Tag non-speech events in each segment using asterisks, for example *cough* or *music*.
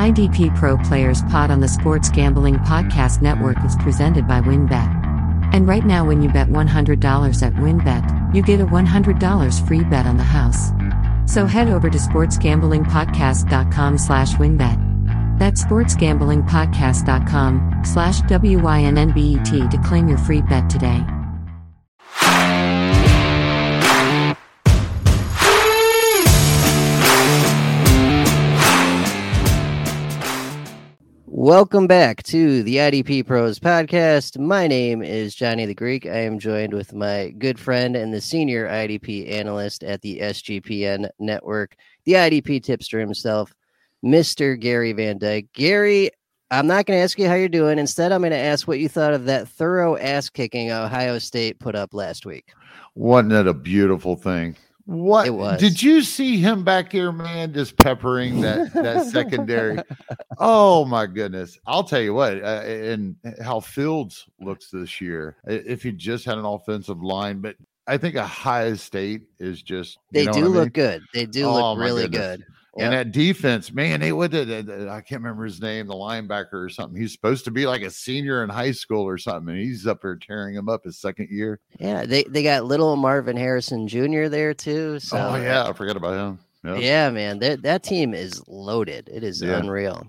IDP Pro Players Pod on the Sports Gambling Podcast Network is presented by WynnBET. And right now, when you bet $100 at WynnBET, you get a $100 free bet on the house. So head over to sportsgamblingpodcast.com slash wynnbet. That's sportsgamblingpodcast.com slash W-Y-N-N-B-E-T to claim your free bet today. Welcome back to the IDP Pros podcast. My name is Johnny the Greek. I am joined with my good friend and the senior IDP analyst at the SGPN network, the IDP tipster himself, Mr. Gary Van Dyke. Gary, I'm not going to ask you how you're doing. Instead, I'm going to ask what you thought of that thorough ass kicking Ohio State put up last week. Wasn't it a beautiful thing? What It was. did you see him back here, man? Just peppering that that *laughs* secondary. Oh my goodness! I'll tell you what, uh, and how Fields looks this year. If he just had an offensive line, but I think Ohio State is just They you know do what I look good. They do Oh, look really goodness. good. And that defense, man, they did I can't remember his name, the linebacker or something. He's supposed to be like a senior in high school or something, and he's up there tearing him up his second year. Yeah, they, they got little Marvin Harrison Jr. there too. So oh yeah, I forgot about him. Yep. Yeah, man, that that team is loaded. It is Yeah. unreal.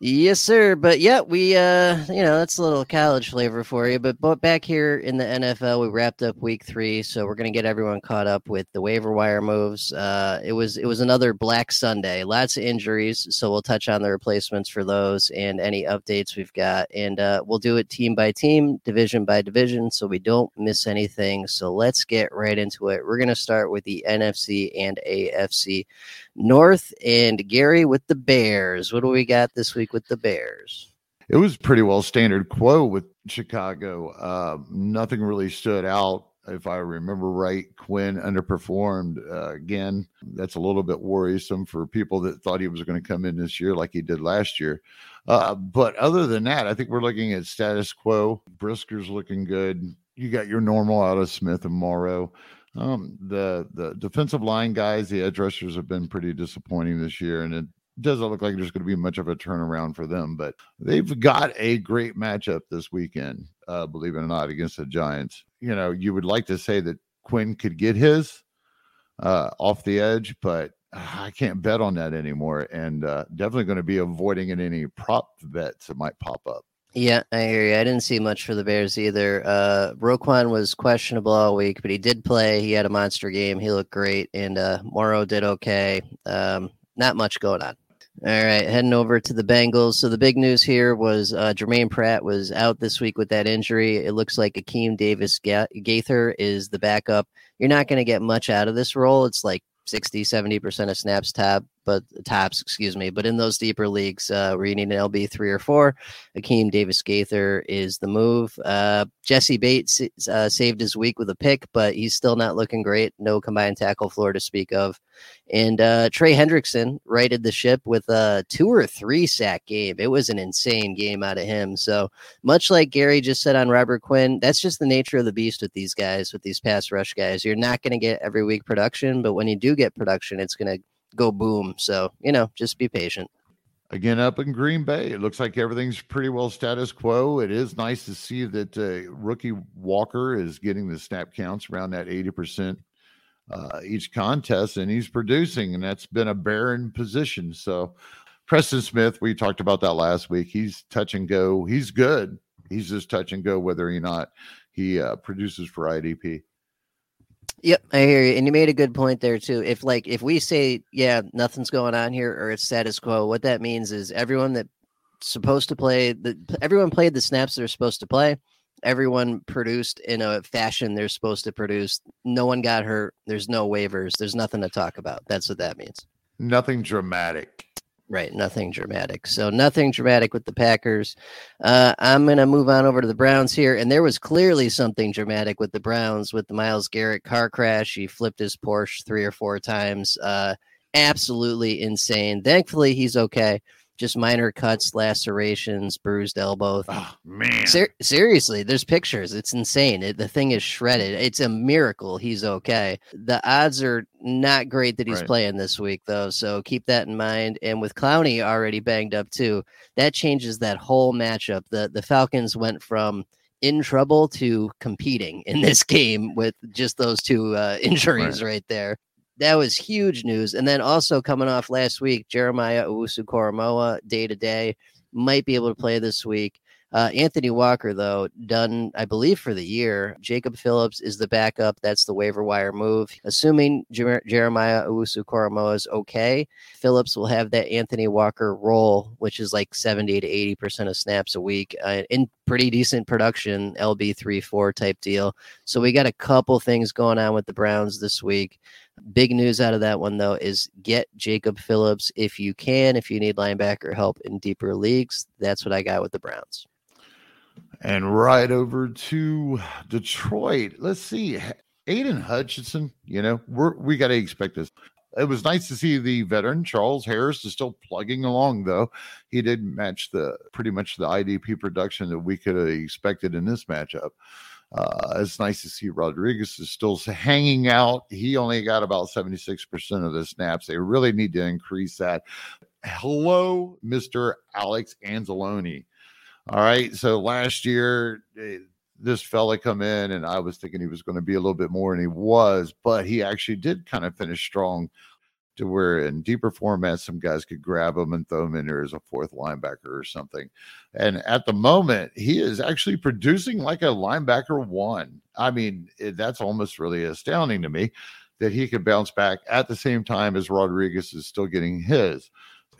Yes, sir. But yeah, we uh, you know, that's a little college flavor for you. But but back here in the NFL, we wrapped up week three, so we're gonna get everyone caught up with the waiver wire moves. Uh, it was it was another Black Sunday, lots of injuries, so we'll touch on the replacements for those and any updates we've got, and uh, we'll do it team by team, division by division, so we don't miss anything. So let's get right into it. We're gonna start with the NFC and AFC. North and Gary with the Bears. What do we got this week with the Bears? It was pretty well standard quo with Chicago. Uh, nothing really stood out. If I remember right, Quinn underperformed uh, again. That's a little bit worrisome for people that thought he was going to come in this year like he did last year. Uh, but other than that, I think we're looking at status quo. Brisker's looking good. You got your normal out of Smith and Morrow. Um, the the defensive line guys, the edge rushers have been pretty disappointing this year, and it doesn't look like there's going to be much of a turnaround for them. But they've got a great matchup this weekend, uh, believe it or not, against the Giants. You know, you would like to say that Quinn could get his uh, off the edge, but ah, I can't bet on that anymore, and uh, definitely going to be avoiding any prop bets that might pop up. Yeah, I hear you. I didn't see much for the Bears either. Uh, Roquan was questionable all week, but he did play. He had a monster game. He looked great, and uh, Morrow did okay. Um, not much going on. All right, heading over to the Bengals. So the big news here was uh, Jermaine Pratt was out this week with that injury. It looks like Akeem Davis Gaither is the backup. You're not going to get much out of this role. It's like 60, 70% of snaps top, but tops, excuse me. But in those deeper leagues uh, where you need an LB three or four, Akeem Davis Gaither is the move. Uh, Jessie Bates uh, saved his week with a pick, but he's still not looking great. No combined tackle floor to speak of. And uh, Trey Hendrickson righted the ship with a two or three sack game. It was an insane game out of him. So much like Gary just said on Robert Quinn, that's just the nature of the beast with these guys, with these pass rush guys. You're not going to get every week production, but when you do get production, it's going to go boom. So, you know, just be patient. Again, up in Green Bay, it looks like everything's pretty well status quo. It is nice to see that uh, rookie Walker is getting the snap counts around that 80% uh, each contest, and he's producing, and that's been a barren position. So, Preston Smith, we talked about that last week. He's touch and go. He's good. He's just touch and go whether or not he uh, produces for IDP. Yep, I hear you. And you made a good point there too. If like if we say, yeah, nothing's going on here or it's status quo, what that means is everyone that supposed to play the everyone played the snaps they're supposed to play. Everyone produced in a fashion they're supposed to produce. No one got hurt. There's no waivers. There's nothing to talk about. That's what that means. Nothing dramatic. Right, nothing dramatic. So nothing dramatic with the Packers. Uh, I'm gonna move on over to the Browns here, and there was clearly something dramatic with the Browns with the Myles Garrett car crash. He flipped his Porsche three or four times. Uh, absolutely insane. Thankfully, he's okay. Just minor cuts, lacerations, bruised elbow. Oh, man. Ser- seriously, there's pictures. It's insane. It, the thing is shredded. It's a miracle he's okay. The odds are not great that he's Right. playing this week, though. So keep that in mind. And with Clowney already banged up too, that changes that whole matchup. The the Falcons went from in trouble to competing in this *laughs* game with just those two uh, injuries right. there. That was huge news. And then also coming off last week, Jeremiah Owusu Koramoah day to day might be able to play this week. Uh, Anthony Walker, though, done, I believe, for the year. Jacob Phillips is the backup. That's the waiver wire move. Assuming Jer- Jeremiah Owusu Koramoah is okay, Phillips will have that Anthony Walker role, which is like 70 to 80% of snaps a week uh, in pretty decent production, LB 3 4 type deal. So we got a couple things going on with the Browns this week. Big news out of that one, though, is get Jacob Phillips if you can, if you need linebacker help in deeper leagues. That's what I got with the Browns. And right over to Detroit. Let's see. Aidan Hutchinson, you know, we're, we got to expect this. It was nice to see the veteran Charles Harris is still plugging along, though. He did match the pretty much the IDP production that we could have expected in this matchup. Uh, it's nice to see Rodriguez is still hanging out. He only got about 76% of the snaps. They really need to increase that. Hello, Mr. Alex Anzalone. All right. So last year, eh, this fella come in, and I was thinking he was going to be a little bit more, and he was, but he actually did kind of finish strong to where in deeper formats, some guys could grab him and throw him in there as a fourth linebacker or something. And at the moment, he is actually producing like a linebacker one. I mean, it, that's almost really astounding to me that he could bounce back at the same time as Rodriguez is still getting his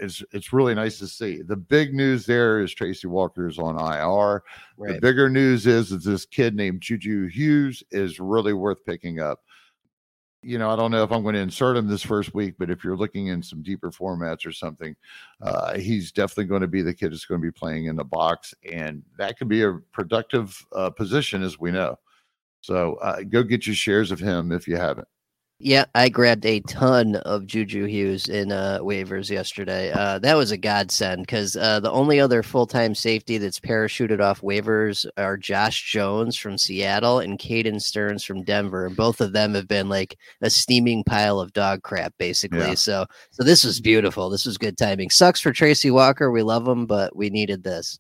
it's it's really nice to see. The big news there is Tracy Walker is on IR. Right. The bigger news is that this kid named Juju Hughes is really worth picking up. You know, I don't know if I'm going to insert him this first week, but if you're looking in some deeper formats or something, uh, he's definitely going to be the kid that's going to be playing in the box, and that could be a productive uh, position, as we know. So uh, go get your shares of him if you haven't. Yeah, I grabbed a ton of Juju Hughes in uh, waivers yesterday. Uh, that was a godsend because uh, the only other full time safety that's parachuted off waivers are Josh Jones from Seattle and Caden Sterns from Denver. And both of them have been like a steaming pile of dog crap, basically. Yeah. So, so this was beautiful. This was good timing. Sucks for Tracy Walker. We love him, but we needed this.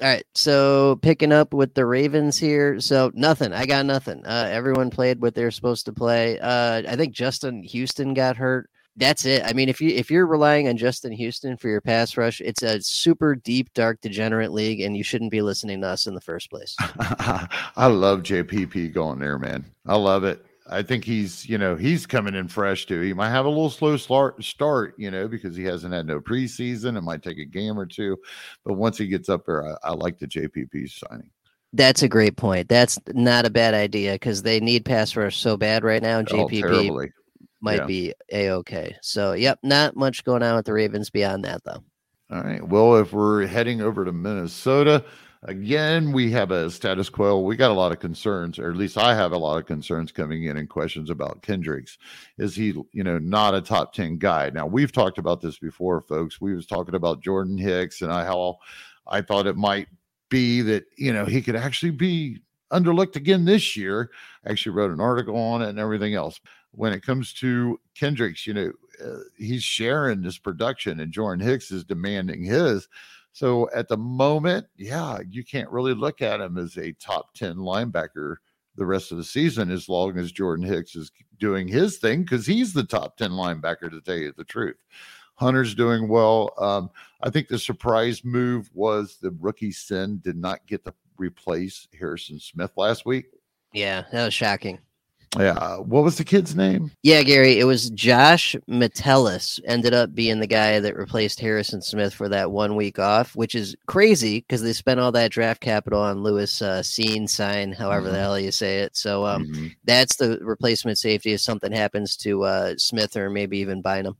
All right, so picking up with the Ravens here. So nothing. I got nothing. Uh, everyone played what they're supposed to play. Uh, I think Justin Houston got hurt. That's it. I mean, if you if you're relying on Justin Houston for your pass rush, it's a super deep, dark, degenerate league, and you shouldn't be listening to us in the first place. *laughs* I love JPP going there, man. I love it. I think he's, you know, he's coming in fresh too. He might have a little slow start, start, you know, because he hasn't had no preseason. It might take a game or two, but once he gets up there, I, I like the JPP signing. That's a great point. That's not a bad idea because they need pass rush so bad right now. Oh, JPP terribly. might yeah. be a okay. So, yep, not much going on with the Ravens beyond that though. All right. Well, if we're heading over to Minnesota, again, we have a status quo. We got a lot of concerns, or at least I have a lot of concerns coming in and questions about Kendricks. Is he, you know, not a top 10 guy? Now, we've talked about this before, folks. We was talking about Jordan Hicks and I, how I thought it might be that, you know, he could actually be underlooked again this year. I actually wrote an article on it and everything else. When it comes to Kendricks, you know, uh, he's sharing this production and Jordan Hicks is demanding his. So at the moment, yeah, you can't really look at him as a top 10 linebacker the rest of the season as long as Jordan Hicks is doing his thing because he's the top 10 linebacker to tell you the truth. Hunter's doing well. Um, I think the surprise move was the rookie Sin did not get to replace Harrison Smith last week. Yeah, that was shocking. Yeah. What was the kid's name? Yeah, Gary, it was Josh Metellus ended up being the guy that replaced Harrison Smith for that one week off, which is crazy because they spent all that draft capital on Lewis uh, Scene sign, however the Mhm. hell you say it. So um, Mhm. that's the replacement safety if something happens to uh, Smith or maybe even Bynum.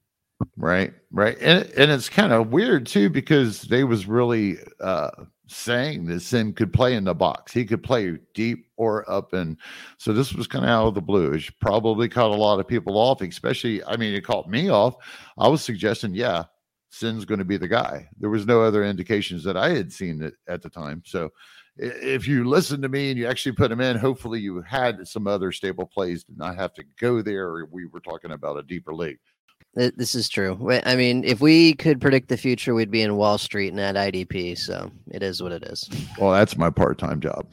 Right, right, and and it's kind of weird too because they was really uh saying that Sin could play in the box. He could play deep or up, and so this was kind of out of the blue. It probably caught a lot of people off, especially. I mean, it caught me off. I was suggesting, yeah, Sin's going to be the guy. There was no other indications that I had seen it at the time. So if you listen to me and you actually put him in, hopefully you had some other stable plays to not have to go there. we were talking about a deeper league. This is true. I mean, if we could predict the future, we'd be in Wall Street and at IDP. So it is what it is. Well, that's my part-time job.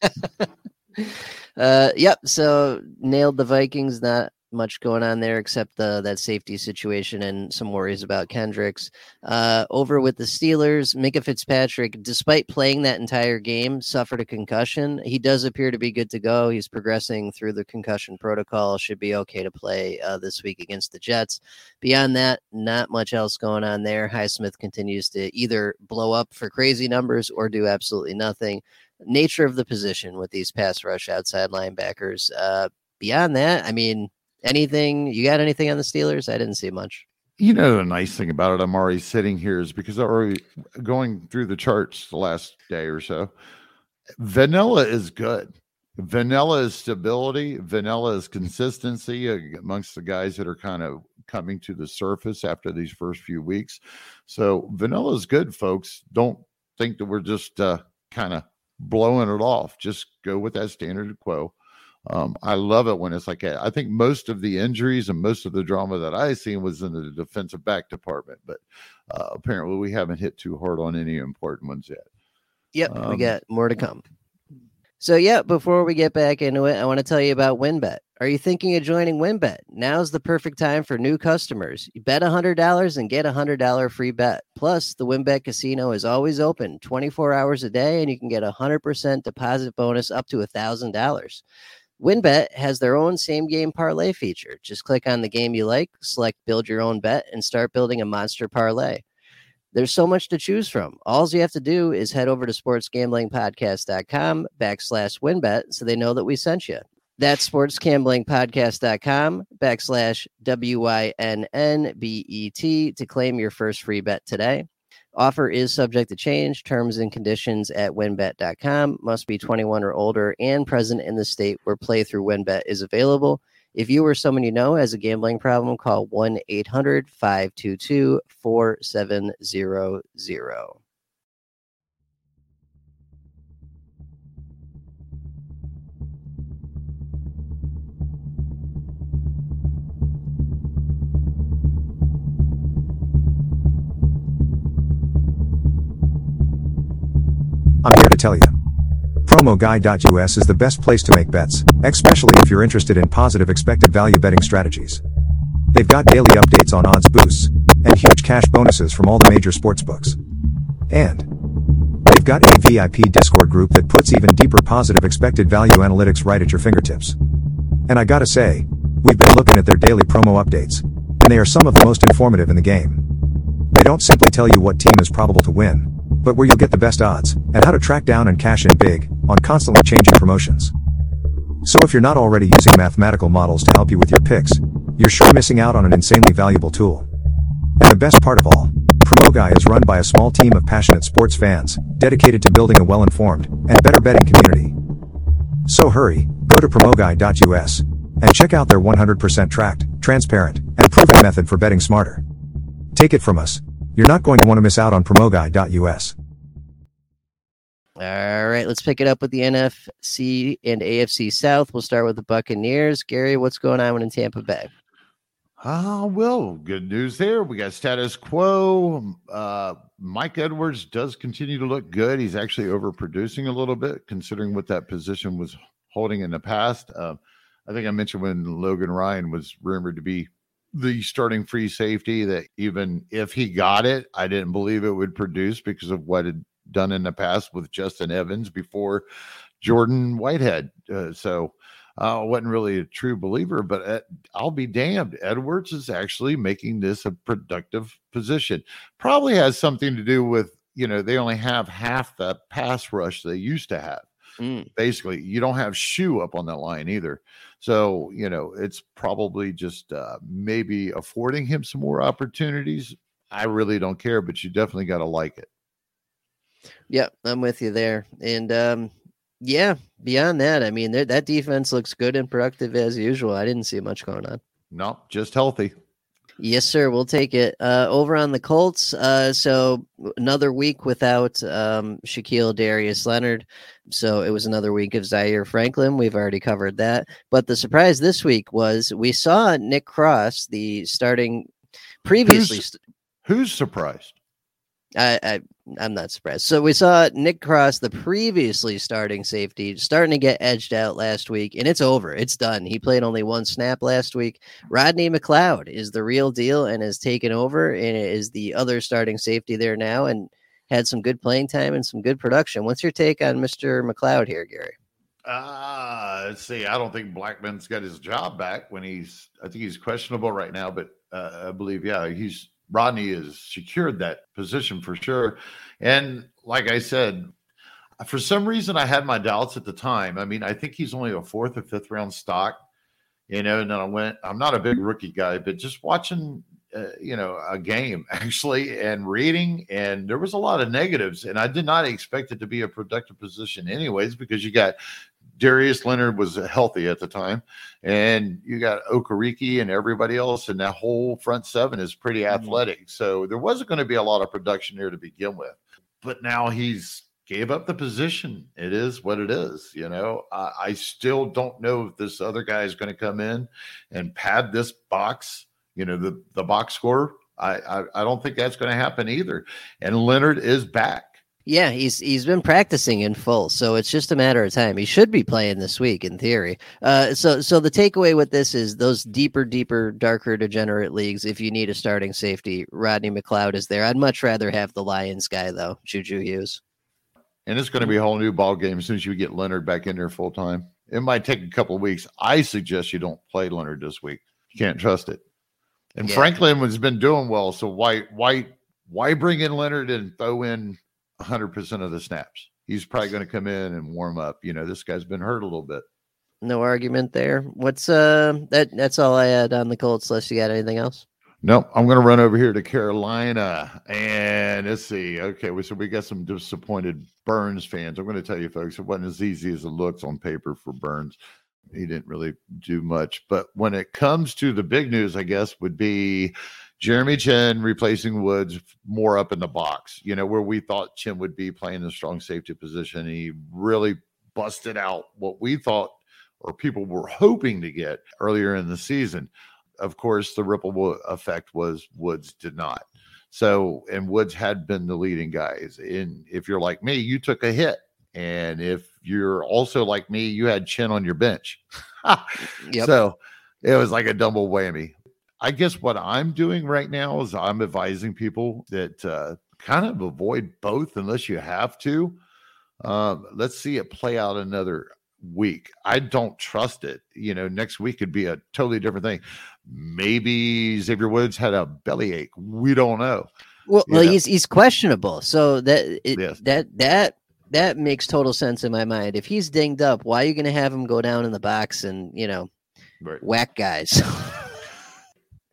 *laughs* uh, yep. So nailed the Vikings. Not much going on there except the that safety situation and some worries about Kendricks. Uh, over with the Steelers, Minkah Fitzpatrick, despite playing that entire game, suffered a concussion. He does appear to be good to go. He's progressing through the concussion protocol. Should be okay to play uh, this week against the Jets. Beyond that, not much else going on there. Highsmith continues to either blow up for crazy numbers or do absolutely nothing. Nature of the position with these pass rush outside linebackers. Uh, beyond that, I mean, Anything you got? Anything on the Steelers? I didn't see much. You know, the nice thing about it, I'm already sitting here is because I'm already going through the charts the last day or so. Vanilla is good. Vanilla is stability. Vanilla is consistency amongst the guys that are kind of coming to the surface after these first few weeks. So vanilla is good, folks. Don't think that we're just uh, kind of blowing it off. Just go with that standard quo. Um, I love it when it's like I think most of the injuries and most of the drama that I seen was in the defensive back department, but uh, apparently we haven't hit too hard on any important ones yet. Yep, um, we got more to come. So yeah, before we get back into it, I want to tell you about WynnBET. Are you thinking of joining WynnBET? Now's the perfect time for new customers. You bet $100 and get a $100 free bet. Plus, the WynnBET casino is always open 24 hours a day and you can get a 100% deposit bonus up to $1,000. WynnBET has their own same game parlay feature. Just click on the game you like, select build your own bet, and start building a monster parlay. There's so much to choose from. All you have to do is head over to sportsgamblingpodcast.com backslash winbet so they know that we sent you. That's sportsgamblingpodcast.com backslash W Y N N B E T to claim your first free bet today. Offer is subject to change. Terms and conditions at winbet.com Must be 21 or older and present in the state where play through winbet is available. If you or someone you know has a gambling problem, call 1 800 522 4700. To tell you. PromoGuy.us is the best place to make bets, especially if you're interested in positive expected value betting strategies. They've got daily updates on odds boosts, and huge cash bonuses from all the major sportsbooks. And they've got a VIP Discord group that puts even deeper positive expected value analytics right at your fingertips. And I gotta say, we've been looking at their daily promo updates, and they are some of the most informative in the game. They don't simply tell you what team is probable to win, but where you'll get the best odds, and how to track down and cash in big, on constantly changing promotions. So if you're not already using mathematical models to help you with your picks, you're sure missing out on an insanely valuable tool. And the best part of all, PromoGuy is run by a small team of passionate sports fans, dedicated to building a well-informed, and better betting community. So hurry, go to promoguy.us, and check out their 100% tracked, transparent, and proven method for betting smarter. Take it from us, you're not going to want to miss out on promoguy.us. All right, let's pick it up with the NFC and AFC South. We'll start with the Buccaneers. Gary, what's going on in Tampa Bay? Ah, uh, well, good news there. We got status quo. Uh, Mike Edwards does continue to look good. He's actually overproducing a little bit, considering what that position was holding in the past. Uh, I think I mentioned when Logan Ryan was rumored to be the starting free safety that even if he got it, I didn't believe it would produce because of what had done in the past with Justin Evans before Jordan Whitehead. Uh, so uh, I wasn't really a true believer, but uh, I'll be damned. Edwards is actually making this a productive position. Probably has something to do with, you know, they only have half the pass rush they used to have. Mm. Basically, you don't have shoe up on that line either. So, you know, it's probably just uh, maybe affording him some more opportunities. I really don't care, but you definitely got to like it. Yep, I'm with you there. And um, yeah, beyond that, I mean, that defense looks good and productive as usual. I didn't see much going on. No, just healthy. Yes, sir. We'll take it. Uh, over on the Colts. Uh, so another week without um, Shaquille Darius Leonard. So it was another week of Zaire Franklin. We've already covered that. But the surprise this week was we saw Nick Cross, the starting previously. Who's, who's surprised? I, I I'm not surprised. So we saw Nick Cross, the previously starting safety, starting to get edged out last week, and it's over. It's done. He played only one snap last week. Rodney McLeod is the real deal and has taken over and is the other starting safety there now and had some good playing time and some good production. What's your take on Mr. McLeod here, Gary? Uh, let's see. I don't think Blackmon's got his job back when he's, I think he's questionable right now, but uh, I believe, yeah, he's Rodney has secured that position for sure. And like I said, for some reason, I had my doubts at the time. I mean, I think he's only a fourth or fifth round stock, you know. And then I went, I'm not a big rookie guy, but just watching, uh, you know, a game *laughs* actually and reading, and there was a lot of negatives. And I did not expect it to be a productive position, anyways, because you got Darius Leonard was healthy at the time, and you got Okereke and everybody else, and that whole front seven is pretty mm-hmm. athletic. So there wasn't going to be a lot of production there to begin with. But now he's gave up the position. It is what it is. You know, I, I still don't know if this other guy is going to come in and pad this box. You know, the the box score. I I, I don't think that's going to happen either. And Leonard is back. Yeah, he's he's been practicing in full, so it's just a matter of time. He should be playing this week, in theory. Uh, so so the takeaway with this is those deeper, deeper, darker, degenerate leagues. If you need a starting safety, Rodney McLeod is there. I'd much rather have the Lions guy though, Juju Hughes. And it's going to be a whole new ball game as soon as you get Leonard back in there full time. It might take a couple of weeks. I suggest you don't play Leonard this week. You can't trust it. And yeah. Franklin has been doing well, so why why why bring in Leonard and throw in 100% of the snaps. He's probably going to come in and warm up. You know, this guy's been hurt a little bit. No argument there. What's uh that that's all I had on the Colts list. You got anything else? No, I'm going to run over here to Carolina and let's see. Okay, we so we got some disappointed Burns fans. I'm going to tell you, folks, it wasn't as easy as it looks on paper for Burns. He didn't really do much. But when it comes to the big news, I guess, would be Jeremy Chinn replacing Woods more up in the box, you know, where we thought Chinn would be playing the strong safety position. He really busted out what we thought or people were hoping to get earlier in the season. Of course, the ripple effect was Woods did not. So, and Woods had been the leading guys. And if you're like me, you took a hit. And if you're also like me, you had Chinn on your bench. *laughs* yep. So it was like a double whammy. I guess what I'm doing right now is I'm advising people that uh, kind of avoid both unless you have to. Uh, let's see it play out another week. I don't trust it. You know, next week could be a totally different thing. Maybe Xavier Woods had a bellyache. We don't know. Well, well he's he's questionable. So that it, yes. that that that makes total sense in my mind. If he's dinged up, why are you going to have him go down in the box and you know right. whack guys? *laughs*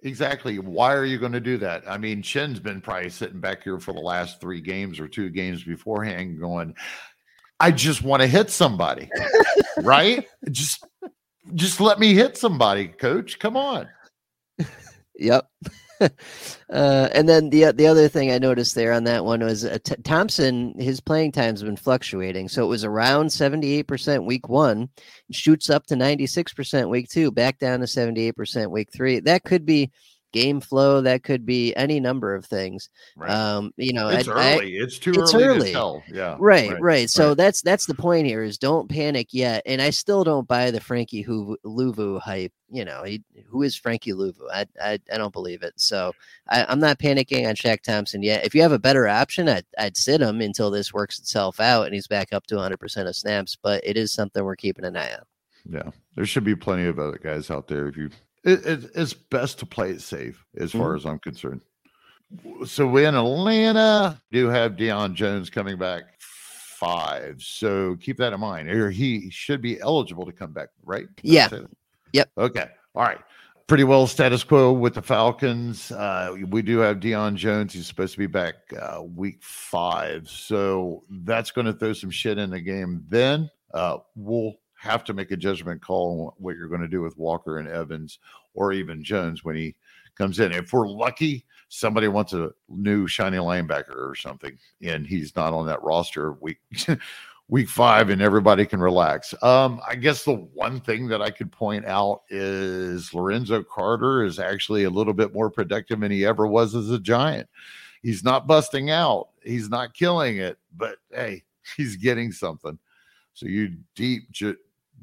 Exactly. Why are you going to do that? I mean, Chinn's been probably sitting back here for the last three games or two games beforehand going, I just want to hit somebody. *laughs* right? Just just let me hit somebody, coach. Come on. Yep. *laughs* uh, and then the the other thing I noticed there on that one was uh, T- Thompson. His playing time's been fluctuating, so it was around seventy eight percent week one, shoots up to ninety six percent week two, back down to seventy eight percent week three. That could be game flow. That could be any number of things. Right. Um, you know, it's I, early. I, it's too it's early, early. to tell. Yeah. Right, right. Right. So right. that's that's the point here is don't panic yet. And I still don't buy the Frankie Luvu hype. You know, he, who is Frankie Luvu? I, I I don't believe it. So I, am not panicking on Shaq Thompson yet. If you have a better option, I'd, I'd sit him until this works itself out and he's back up to 100% of snaps. But it is something we're keeping an eye on. Yeah, there should be plenty of other guys out there if you it, it, it's best to play it safe as far mm-hmm. as I'm concerned. So we in Atlanta, do have Deion Jones coming back five. So keep that in mind. Or he should be eligible to come back, right? yeah. Yep. Okay. All right. Pretty well status quo with the Falcons. Uh, we do have Deion Jones. He's supposed to be back uh, week five. So that's going to throw some shit in the game. Then uh, we'll have to make a judgment call on what you're going to do with Walker and Evans or even Jones when he comes in. If we're lucky, somebody wants a new shiny linebacker or something, and he's not on that roster week *laughs* week five, and everybody can relax. Um, I guess the one thing that I could point out is Lorenzo Carter is actually a little bit more productive than he ever was as a giant. He's not busting out, he's not killing it, but hey, *laughs* he's getting something. So you deep,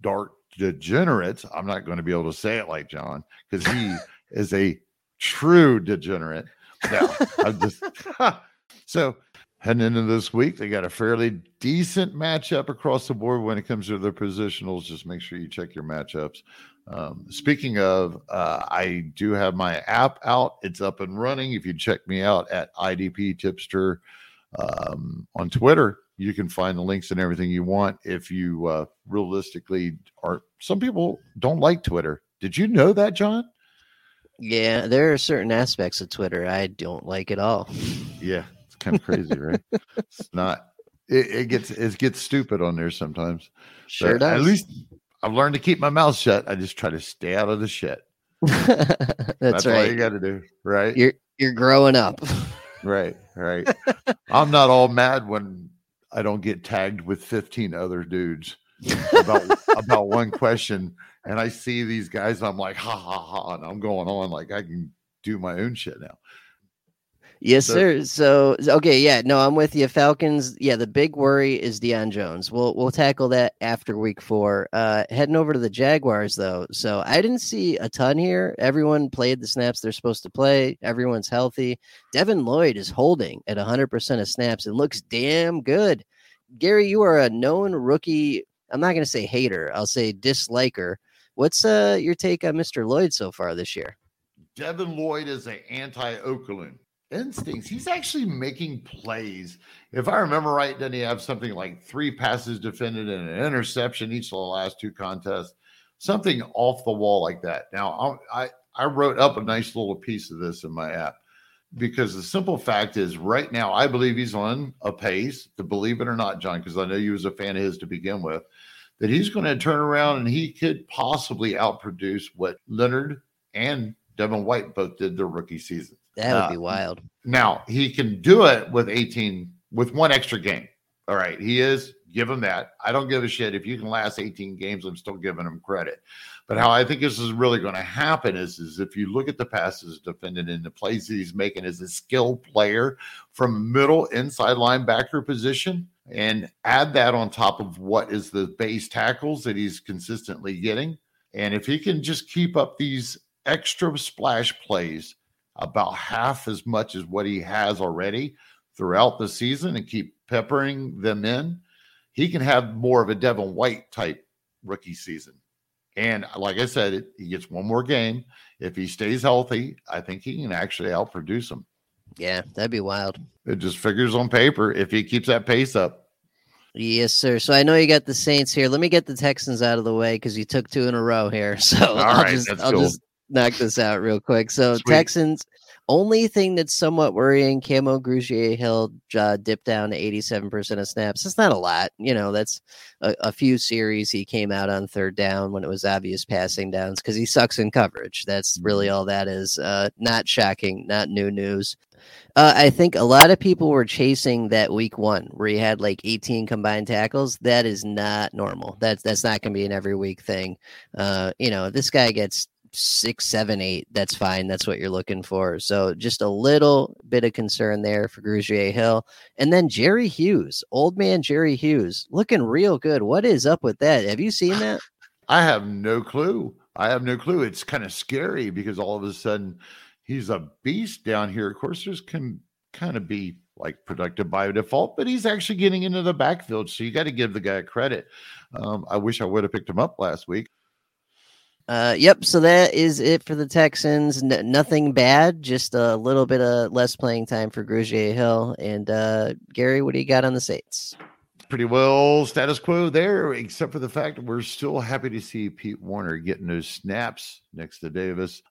dark degenerates, I'm not going to be able to say it like John because he is a true degenerate. No, I'm just *laughs* so heading into this week, they got a fairly decent matchup across the board when it comes to their positionals. Just make sure you check your matchups. Um, speaking of, uh, I do have my app out. It's up and running. If you check me out at IDP Tipster um, on Twitter, you can find the links and everything you want. If you uh, realistically are, some people don't like Twitter. Did you know that, John? Yeah, there are certain aspects of Twitter I don't like at all. Yeah, it's kind of crazy, right? *laughs* It's not. It, it, gets it gets stupid on there sometimes. Sure but does. At least I've learned to keep my mouth shut. I just try to stay out of the shit. *laughs* That's, That's right. you got to do, right? You're you're growing up. right, right. I'm not all mad when I don't get tagged with 15 other dudes about *laughs* about one question. And I see these guys, I'm like, ha ha ha, and I'm going on like I can do my own shit now. Yes, so, sir. So okay, yeah, no, I'm with you. Falcons, yeah, the big worry is Deion Jones. We'll we'll tackle that after week four. Uh heading over to the Jaguars though. So I didn't see a ton here. Everyone played the snaps they're supposed to play. Everyone's healthy. Devin Lloyd is holding at 100% of snaps and looks damn good. Gary, you are a known rookie. I'm not going to say hater. I'll say disliker. What's uh your take on Mr. Lloyd so far this year? Devin Lloyd is an anti-Okerlund instincts. He's actually making plays. If I remember right, didn't he have something like three passes defended and an interception each of the last two contests? Something off the wall like that. Now, I I wrote up a nice little piece of this in my app because the simple fact is, right now, I believe he's on a pace. To believe it or not, John, because I know you was a fan of his to begin with, that he's going to turn around and he could possibly outproduce what Leonard and Devin White both did their rookie season. That would uh, be wild. Now he can do it with 18 with one extra game. All right, he is. Give him that. I don't give a shit if you can last 18 games. I'm still giving him credit. But how I think this is really going to happen is, is if you look at the passes defended in the plays that he's making as a skilled player from middle inside linebacker position, and add that on top of what is the base tackles that he's consistently getting. And if he can just keep up these extra splash plays about half as much as what he has already throughout the season and keep peppering them in, he can have more of a Devin White type rookie season. And like I said, he gets one more game. If he stays healthy, I think he can actually outproduce him. Yeah, that'd be wild. It just figures on paper if he keeps that pace up. Yes, sir. So I know you got the Saints here. Let me get the Texans out of the way because you took two in a row here. *laughs* So All I'll right, just I'll cool. just knock this out real quick. So Sweet. Texans only thing that's somewhat worrying, Kamu Grugier Hill uh, dipped down to 87% of snaps. It's not a lot. You know, that's a, a, few series he came out on third down when it was obvious passing downs because he sucks in coverage. That's really Mm-hmm. all that is. Uh, not shocking, not new news. Uh, I think a lot of people were chasing that week one where he had like 18 combined tackles. That is not normal. That's that's not going to be an every week thing. Uh, you know, this guy gets six, seven, eight. That's fine. That's what you're looking for. So just a little bit of concern there for Grugier Hill. And then Jerry Hughes, old man Jerry Hughes, looking real good. What is up with that? Have you seen that? *sighs* I have no clue. I have no clue. It's kind of scary because all of a sudden he's a beast down here. Of course, there's can kind of be like productive by default, but he's actually getting into the backfield. So you got to give the guy credit. Um, I wish I would have picked him up last week. Uh, yep. So that is it for the Texans. N- nothing bad, just a little bit of less playing time for Grugier Hill. And uh, Gary, what do you got on the Saints? Pretty well status quo there, except for the fact we're still happy to see Pete Werner getting those snaps next to Davis.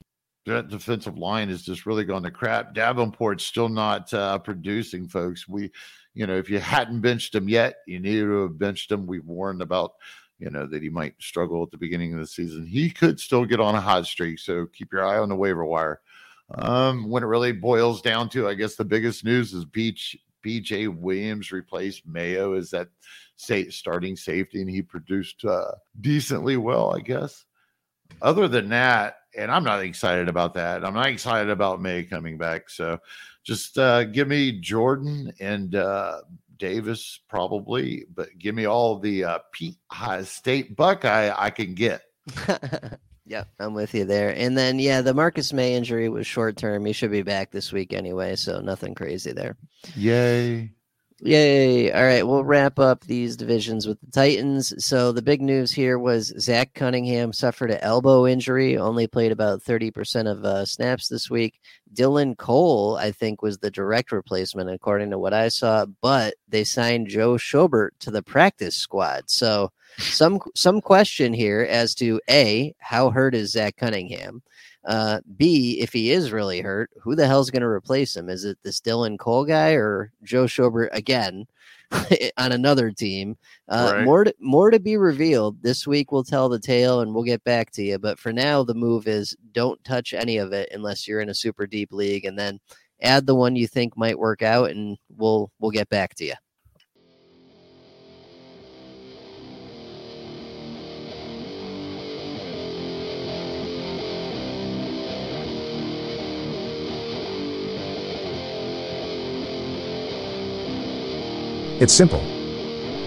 That defensive line has just really gone to crap. Davenport's still not uh, producing, folks. We, you know, if you hadn't benched him yet, you needed to have benched him. We've warned about you know, that he might struggle at the beginning of the season. He could still get on a hot streak. So keep your eye on the waiver wire. Um, when it really boils down to, I guess the biggest news is Beach BJ Williams replaced Mayo as that starting safety, and he produced uh, decently well, I guess. Other than that, and I'm not excited about that. I'm not excited about Maye coming back. So just uh, give me Jordan and uh, Davis probably, but give me all the uh, Pete State Buckeye I can get. *laughs* Yep, I'm with you there. And then, yeah, the Marcus Maye injury was short term. He should be back this week anyway, so nothing crazy there. Yay. Yay. All right, we'll wrap up these divisions with the Titans. So the big news here was Zach Cunningham suffered an elbow injury, only played about 30% of uh, snaps this week. Dylan Cole, I think, was the direct replacement, according to what I saw, but they signed Joe Schobert to the practice squad. So some some question here as to a how hurt is Zach Cunningham, uh, b if he is really hurt, who the hell's going to replace him? Is it this Dylan Cole guy or Joe Schobert again? *laughs* on another team. Uh, right. More to, more to be revealed this week. We'll tell the tale and we'll get back to you. But for now, the move is don't touch any of it unless you're in a super deep league, and then add the one you think might work out, and we'll we'll get back to you. It's simple.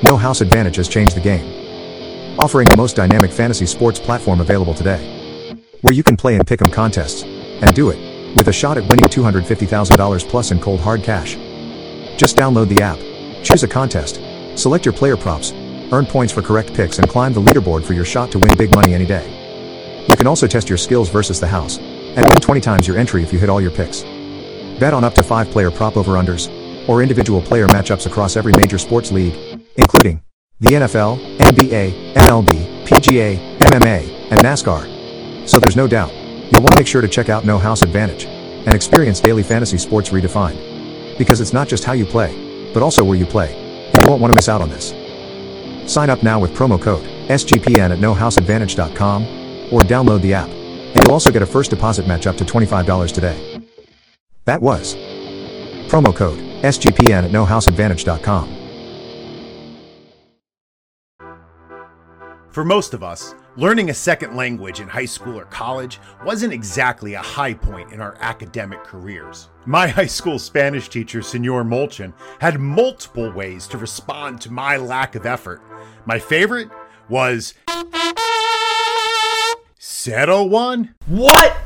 No House Advantage has changed the game. Offering the most dynamic fantasy sports platform available today. Where you can play in pick'em contests. And do it. With a shot at winning $250,000 plus in cold hard cash. Just download the app. Choose a contest. Select your player props. Earn points for correct picks and climb the leaderboard for your shot to win big money any day. You can also test your skills versus the house. And win 20 times your entry if you hit all your picks. Bet on up to 5 player prop over unders or individual player matchups across every major sports league, including the NFL, NBA, MLB, PGA, MMA, and NASCAR. So there's no doubt, you'll want to make sure to check out No House Advantage and experience daily fantasy sports redefined. Because it's not just how you play, but also where you play. You won't want to miss out on this. Sign up now with promo code SGPN at nohouseadvantage.com or download the app. And you'll also get a first deposit match up to $25 today. That was promo code SGPN at nohouseadvantage.com. For most of us, learning a second language in high school or college wasn't exactly a high point in our academic careers. My high school Spanish teacher, Senor Molchan, had multiple ways to respond to my lack of effort. My favorite was Zero One. What?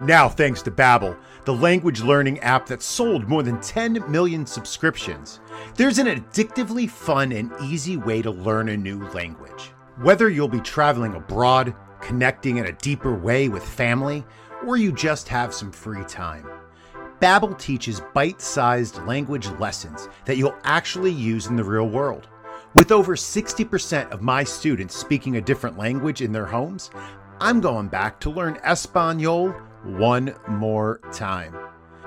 now, thanks to Babbel, the language learning app that sold more than 10 million subscriptions, there's an addictively fun and easy way to learn a new language. Whether you'll be traveling abroad, connecting in a deeper way with family, or you just have some free time. Babbel teaches bite-sized language lessons that you'll actually use in the real world. With over 60% of my students speaking a different language in their homes, I'm going back to learn Espanol one more time.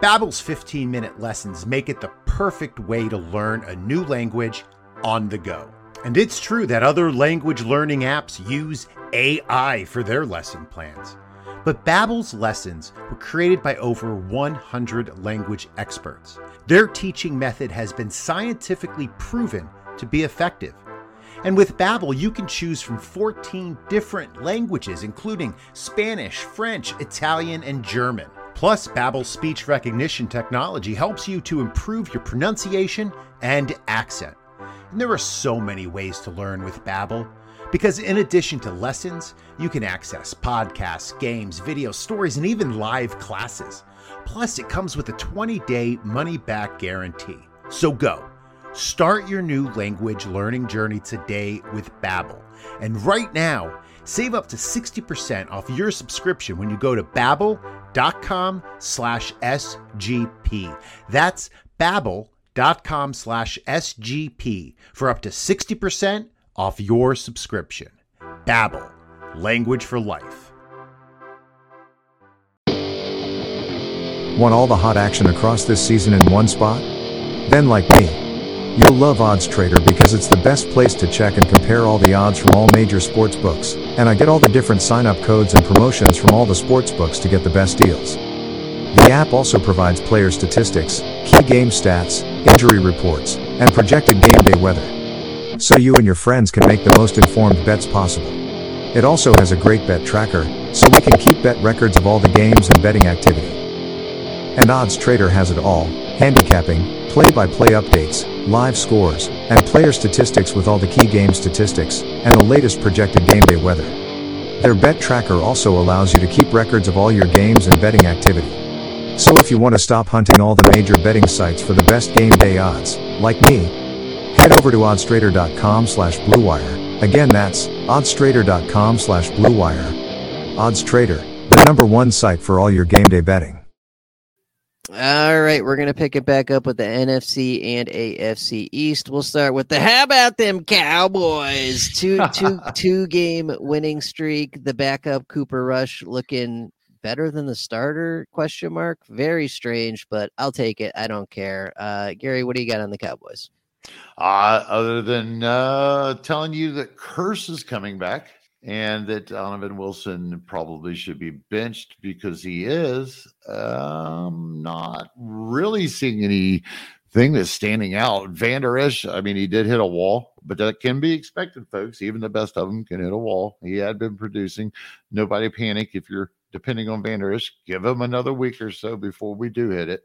Babbel's 15-minute lessons make it the perfect way to learn a new language on the go. And it's true that other language learning apps use AI for their lesson plans. But Babbel's lessons were created by over 100 language experts. Their teaching method has been scientifically proven to be effective. And with Babbel, you can choose from 14 different languages, including Spanish, French, Italian, and German. Plus, Babbel's speech recognition technology helps you to improve your pronunciation and accent. And there are so many ways to learn with Babbel. Because in addition to lessons, you can access podcasts, games, video stories, and even live classes. Plus, it comes with a 20-day money-back guarantee. So go Start your new language learning journey today with Babbel. And right now, save up to 60% off your subscription when you go to babbel.com slash SGP. That's babbel.com slash SGP for up to 60% off your subscription. Babbel, language for life. Want all the hot action across this season in one spot? Then like me, You'll love Odds Trader because it's the best place to check and compare all the odds from all major sports books, and I get all the different sign-up codes and promotions from all the sports books to get the best deals. The app also provides player statistics, key game stats, injury reports, and projected game day weather. So you and your friends can make the most informed bets possible. It also has a great bet tracker, so we can keep bet records of all the games and betting activity. And Odds Trader has it all handicapping, play by play updates, live scores, and player statistics with all the key game statistics, and the latest projected game day weather. Their bet tracker also allows you to keep records of all your games and betting activity. So if you want to stop hunting all the major betting sites for the best game day odds, like me, head over to oddstrader.com slash bluewire. Again, that's oddstrader.com slash bluewire. Odds Trader, the number one site for all your game day betting. All right, we're gonna pick it back up with the NFC and AFC East. We'll start with the how about them Cowboys? *laughs* Two two two game winning streak. The backup Cooper Rush looking better than the starter? Question mark. Very strange, but I'll take it. I don't care. Uh, Gary, what do you got on the Cowboys? Uh, other than uh, telling you that Kearse is coming back and that Donovan Wilson probably should be benched because he is. Um, not really seeing anything that's standing out. Vander Esch, I mean, he did hit a wall, but that can be expected, folks. Even the best of them can hit a wall. He had been producing. Nobody panic if you're depending on Vander Esch. Give him another week or so before we do hit it.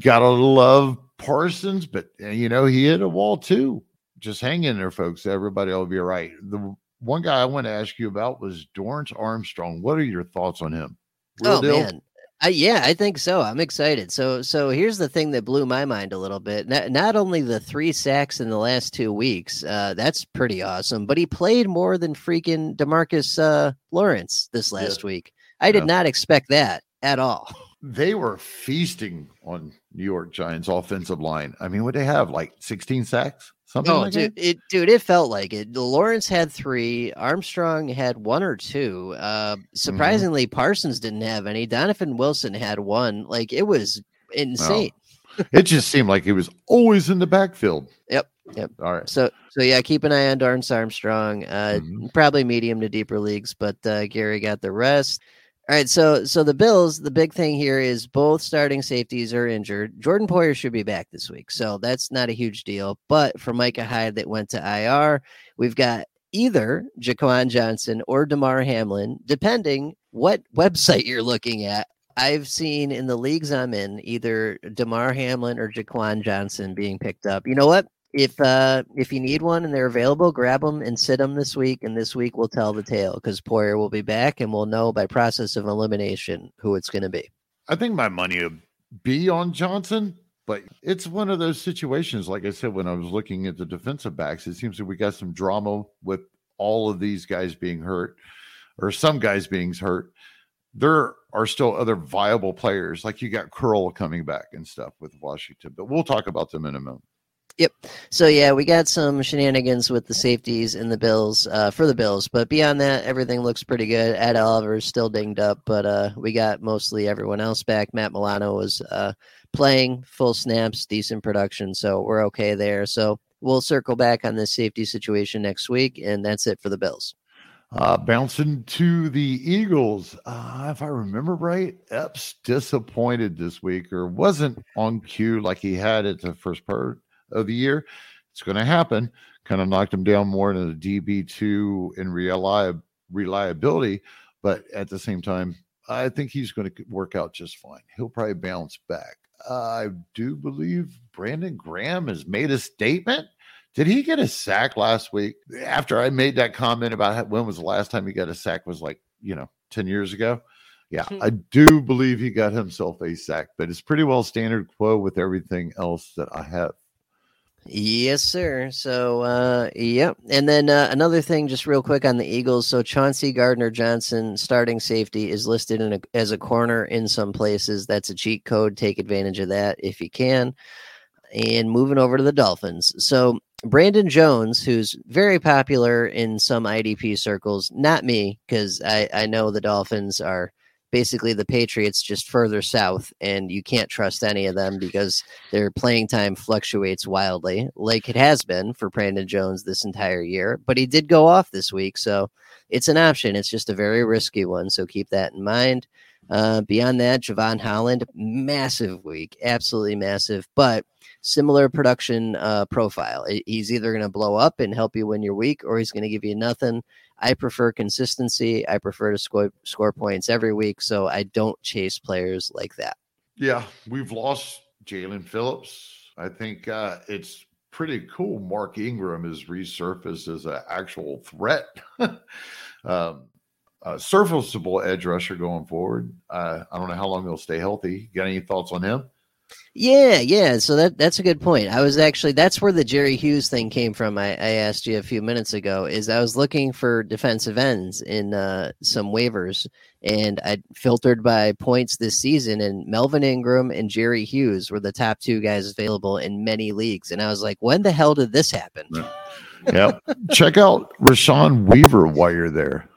Gotta love Parsons, but eh, you know, he hit a wall too. Just hang in there, folks. Everybody will be right. The one guy I want to ask you about was Dorance Armstrong. What are your thoughts on him? Real oh deal? man, I, yeah, I think so. I'm excited. So, so here's the thing that blew my mind a little bit. Not, not only the three sacks in the last two weeks, uh, that's pretty awesome. But he played more than freaking Demarcus uh, Lawrence this last yeah. week. I did yeah. not expect that at all. *laughs* They were feasting on New York Giants offensive line. I mean, what they have like 16 sacks? Something oh, like dude, it, dude, it felt like it. Lawrence had three. Armstrong had one or two. Uh, mm-hmm. surprisingly, mm-hmm. Parsons didn't have any. Donovan Wilson had one. Like it was insane. Well, it just seemed like he was always in the backfield. Yep. Yep. All right. So, so yeah, keep an eye on Dorance Armstrong. Uh, mm-hmm. probably medium to deeper leagues, but uh, Gary got the rest. All right, so so the Bills, the big thing here is both starting safeties are injured. Jordan Poyer should be back this week, so that's not a huge deal. But for Micah Hyde that went to IR, we've got either Jaquan Johnson or Damar Hamlin, depending what *laughs* website you're looking at. I've seen in the leagues I'm in either Damar Hamlin or Jaquan Johnson being picked up. You know what? If uh if you need one and they're available, grab them and sit them this week, and this week we'll tell the tale because Poyer will be back, and we'll know by process of elimination who it's going to be. I think my money would be on Johnson, but it's one of those situations. Like I said, when I was looking at the defensive backs, it seems that we got some drama with all of these guys being hurt, or some guys being hurt. There are still other viable players, like you got Curl coming back and stuff with Washington, but we'll talk about them in a moment. Yep. So yeah, we got some shenanigans with the safeties and the Bills uh, for the Bills, but beyond that, everything looks pretty good. Ed Oliver's still dinged up, but uh, we got mostly everyone else back. Matt Milano was uh, playing full snaps, decent production, so we're okay there. So we'll circle back on this safety situation next week, and that's it for the Bills. Uh, bouncing to the Eagles, uh, if I remember right, Epps disappointed this week or wasn't on cue like he had at the first part of the year. It's going to happen. Kind of knocked him down more in the DB2 in reliability. But at the same time, I think he's going to work out just fine. He'll probably bounce back. I do believe Brandon Graham has made a statement. Did he get a sack last week? After I made that comment about when was the last time he got a sack was like, you know, 10 years ago. Yeah, hmm. I do believe he got himself a sack, but it's pretty well standard quo with everything else that I have Yes, sir. So, uh, yep. And then uh, another thing, just real quick on the Eagles. So, Chauncey Gardner Johnson, starting safety, is listed a, as a corner in some places. That's a cheat code. Take advantage of that if you can. And moving over to the Dolphins. So, Brandon Jones, who's very popular in some IDP circles, not me, because I, I know the Dolphins are basically the Patriots just further south, and you can't trust any of them because their playing time fluctuates wildly, like it has been for Brandon Jones this entire year. But he did go off this week, so it's an option. It's just a very risky one, so keep that in mind. Uh, beyond that, Jevon Holland, massive week, absolutely massive, but similar production uh, profile. He's either going to blow up and help you win your week, or he's going to give you nothing. I prefer consistency. I prefer to score score points every week, so I don't chase players like that. Yeah, we've lost Jaelan Phillips. I think uh, it's pretty cool. Mark Ingram has resurfaced as an actual threat. *laughs* um, uh, serviceable edge rusher going forward. Uh, I don't know how long he'll stay healthy. Got any thoughts on him? Yeah, yeah. So that that's a good point. I was actually that's where the Jerry Hughes thing came from. I, I asked you a few minutes ago. Is I was looking for defensive ends in uh, some waivers, and I filtered by points this season, and Melvin Ingram and Jerry Hughes were the top two guys available in many leagues. And I was like, when the hell did this happen? Yeah. Check out Rashawn Weaver while you're there.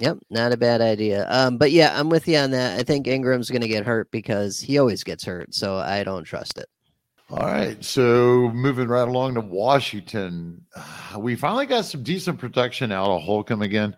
Yep, not a bad idea. Um, but yeah, I'm with you on that. I think Ingram's going to get hurt because he always gets hurt, so I don't trust it. All right, so moving right along to Washington, *sighs* we finally got some decent protection out of Holcomb again.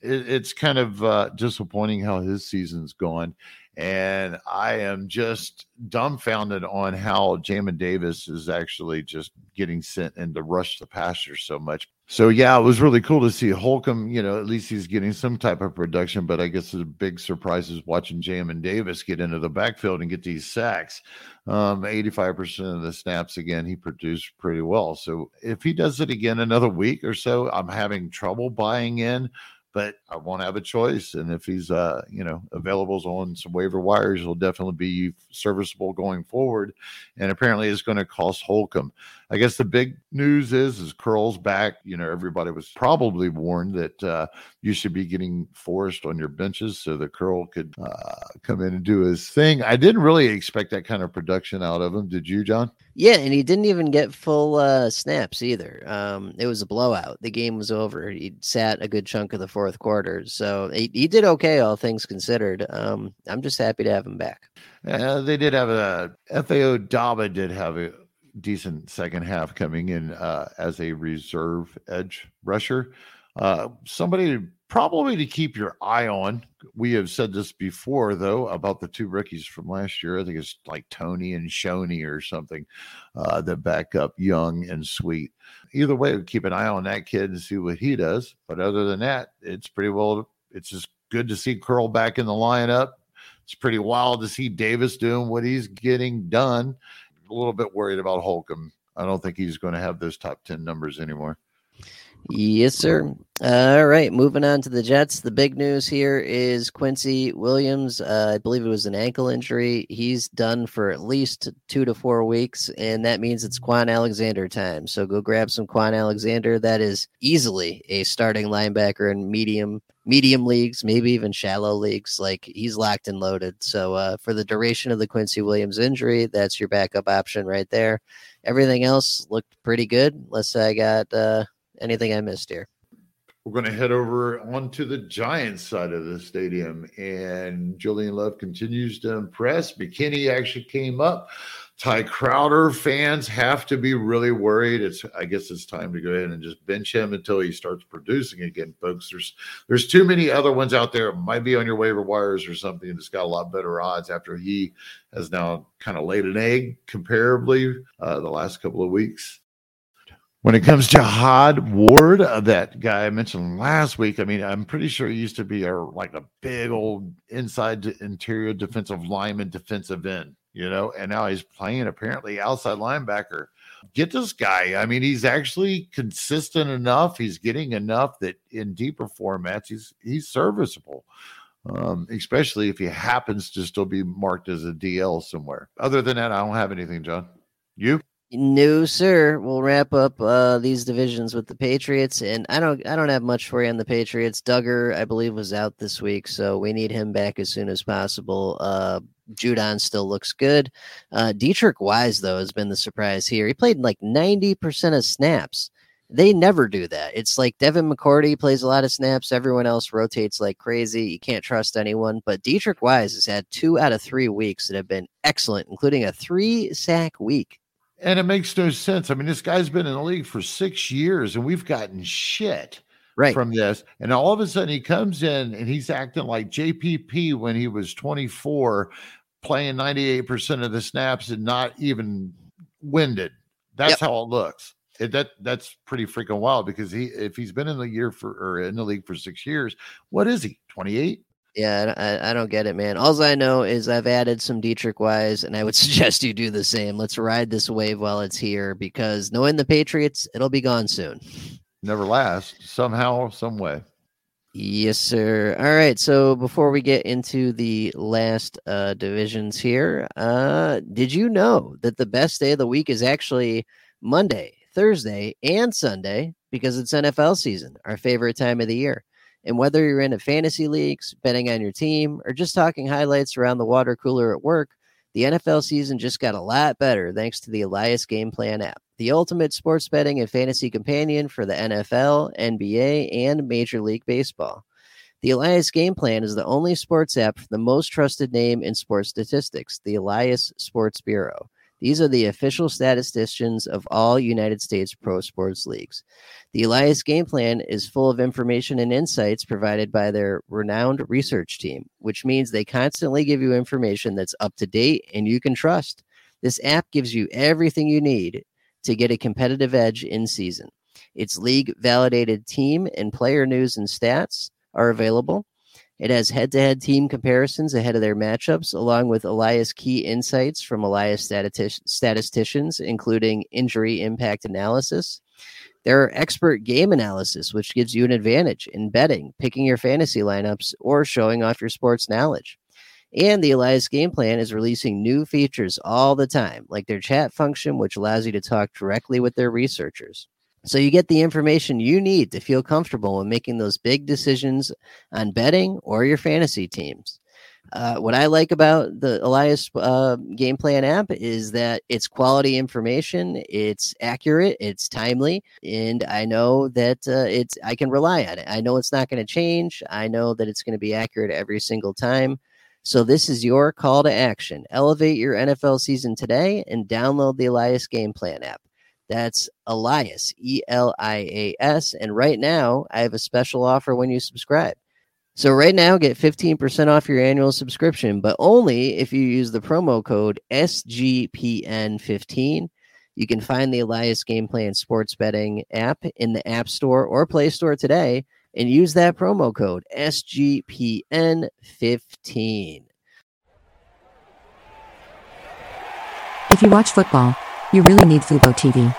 It, it's kind of uh, disappointing how his season's gone. And I am just dumbfounded on how Jamin Davis is actually just getting sent in to rush the pasture so much. So yeah, it was really cool to see Holcomb. You know, at least he's getting some type of production. But I guess the big surprise is watching Jamin Davis get into the backfield and get these sacks. Um, 85% of the snaps again, he produced pretty well. So if he does it again another week or so, I'm having trouble buying in but I won't have a choice. And if he's, uh, you know, available on some waiver wires, he'll definitely be serviceable going forward. And apparently, it's going to cost Holcomb. I guess the big news is is Curl's back. You know, everybody was probably warned that uh, you should be getting Forrest on your benches so that Curl could uh, come in and do his thing. I didn't really expect that kind of production out of him. Did you, John? Yeah, and he didn't even get full uh, snaps either. Um, it was a blowout. The game was over. He sat a good chunk of the fourth quarter, so he, he did okay, all things considered. Um, I'm just happy to have him back. Uh, they did have a Efe Obada did have a decent second half coming in uh, as a reserve edge rusher. Uh, somebody probably to keep your eye on. We have said this before, though, about the two rookies from last year. I think it's like Tony and Shoney or something uh, that back up Young and Sweat. Either way, keep an eye on that kid and see what he does. But other than that, it's pretty well. It's just good to see Curl back in the lineup. It's pretty wild to see Davis doing what he's getting done little bit worried about Holcomb. I don't think he's going to have those top 10 numbers anymore. Yes, sir. All right, moving on to the Jets. The big news here is Quincy Williams. Uh, I believe it was an ankle injury. He's done for at least two to four weeks, and that means it's Kwon Alexander time. So go grab some Kwon Alexander. That is easily a starting linebacker in medium medium leagues, maybe even shallow leagues. Like he's locked and loaded. So uh, for the duration of the Quincy Williams injury, that's your backup option right there. Everything else looked pretty good, unless I got uh, anything I missed here. We're going to head over onto the Giants side of the stadium, and Julian Love continues to impress. McKinney actually came up. Tae Crowder fans have to be really worried. It's I guess it's time to go ahead and just bench him until he starts producing again, folks. There's there's too many other ones out there. Might be on your waiver wires or something that's got a lot better odds after he has now kind of laid an egg comparably uh, the last couple of weeks. When it comes to Hod Ward, uh, that guy I mentioned last week, I mean, I'm pretty sure he used to be a like a big old inside interior defensive lineman, defensive end, you know, and now he's playing apparently outside linebacker. Get this guy. I mean, he's actually consistent enough. He's getting enough that in deeper formats, he's he's serviceable. Um, especially if he happens to still be marked as a DL somewhere. Other than that, I don't have anything, John. You? No, sir. We'll wrap up uh, these divisions with the Patriots, and I don't, I don't have much for you on the Patriots. Dugger, I believe, was out this week, so we need him back as soon as possible. Uh, Judon still looks good. Uh, Deatrich Wise, though, has been the surprise here. He played like ninety percent of snaps. They never do that. It's like Devin McCourty plays a lot of snaps. Everyone else rotates like crazy. You can't trust anyone. But Deatrich Wise has had two out of three weeks that have been excellent, including a three sack week. And it makes no sense. I mean, this guy's been in the league for six years and we've gotten shit. right. from this. And all of a sudden he comes in and he's acting like JPP when he was 24, playing 98% of the snaps and not even winded. That's Yep. how it looks. It, that that's pretty freaking wild because he if he's been in the year for or in the league for six years, what is he? 28? Yeah, I, I- don't get it, man. All I know is I've added some Deatrich Wise, and I would *laughs* suggest you do the same. Let's ride this wave while it's here because knowing the Patriots, it'll be gone soon. Never lasts somehow, some way. Yes, sir. All right. So before we get into the last uh, divisions here, uh, did you know that the best day of the week is actually Monday, Thursday, and Sunday because it's NFL season, our favorite time of the year? And whether you're in a fantasy leagues, betting on your team, or just talking highlights around the water cooler at work, the NFL season just got a lot better thanks to the Elias Game Plan app, the ultimate sports betting and fantasy companion for the NFL, NBA, and Major League Baseball. The Elias Game Plan is the only sports app for the most trusted name in sports statistics, the Elias Sports Bureau. These are the official statisticians of all United States pro sports leagues. The Elias Game Plan is full of information and insights provided by their renowned research team, which means they constantly give you information that's up to date and you can trust. This app gives you everything you need to get a competitive edge in season. Its league validated team and player news and stats are available. It has head to head team comparisons ahead of their matchups, along with Elias key insights from Elias statistic- statisticians, including injury impact analysis. There are expert game analysis, which gives you an advantage in betting, picking your fantasy lineups, or showing off your sports knowledge. And the Elias Game Plan is releasing new features all the time, like their chat function, which allows you to talk directly with their researchers. So you get the information you need to feel comfortable when making those big decisions on betting or your fantasy teams. Uh, what I like about the Elias uh, Game Plan app is that it's quality information, it's accurate, it's timely, and I know that uh, it's I can rely on it. I know it's not going to change. I know that it's going to be accurate every single time. So this is your call to action. Elevate your NFL season today and download the Elias Game Plan app. That's Elias, E L I A S. And right now, I have a special offer when you subscribe. So, right now, get 15% off your annual subscription, but only if you use the promo code SGPN15. You can find the Elias Game Plan Sports Betting app in the App Store or Play Store today and use that promo code SGPN15. If you watch football, you really need Fubo TV.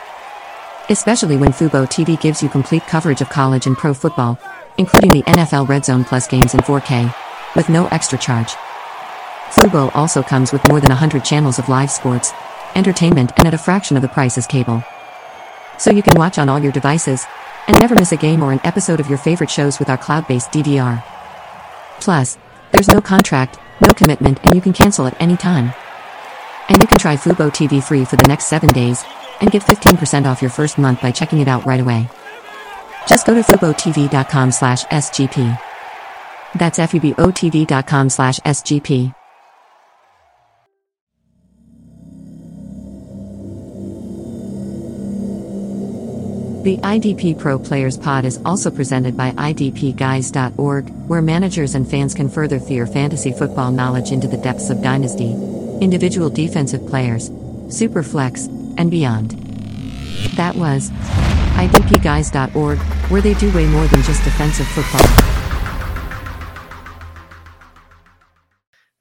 Especially when Fubo TV gives you complete coverage of college and pro football, including the NFL Red Zone Plus games in 4K, with no extra charge. Fubo also comes with more than 100 channels of live sports, entertainment, and at a fraction of the price as cable. So you can watch on all your devices, and never miss a game or an episode of your favorite shows with our cloud based DVR. Plus, there's no contract, no commitment, and you can cancel at any time. And you can try Fubo TV free for the next 7 days and get 15% off your first month by checking it out right away. Just go to FuboTV.com slash SGP. That's FUBOTV.com slash SGP. The IDP Pro Players Pod is also presented by IDPGuys.org, where managers and fans can further their fantasy football knowledge into the depths of Dynasty, individual defensive players, super flex, and beyond. That was IDPGuys.org, where they do way more than just defensive football.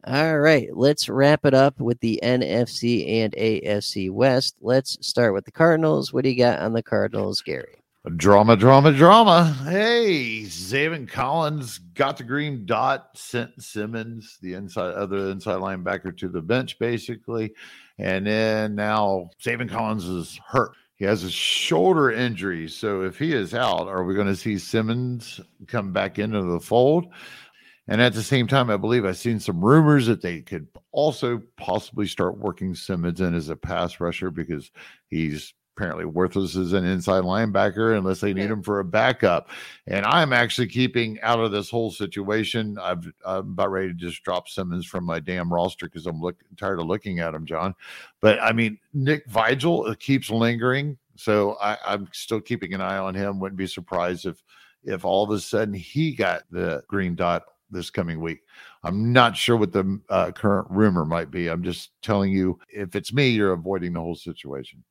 All right, let's wrap it up with the NFC and AFC West. Let's start with the Cardinals. What do you got on the Cardinals, Gary? Drama, drama, drama. Hey, Zaven Collins got the green dot, sent Simmons, the inside other inside linebacker, to the bench, basically. And then now Zaven Collins is hurt. He has a shoulder injury. So if he is out, are we going to see Simmons come back into the fold? And at the same time, I believe I've seen some rumors that they could also possibly start working Simmons in as a pass rusher because he's apparently worthless as an inside linebacker unless they need him for a backup. And I'm actually keeping out of this whole situation. I've, I'm about ready to just drop Simmons from my damn roster because I'm look, tired of looking at him, John. But I mean, Nick Vigil keeps lingering. So I, I'm still keeping an eye on him. Wouldn't be surprised if if all of a sudden he got the green dot this coming week. I'm not sure what the uh, current rumor might be. I'm just telling you, if it's me, you're avoiding the whole situation.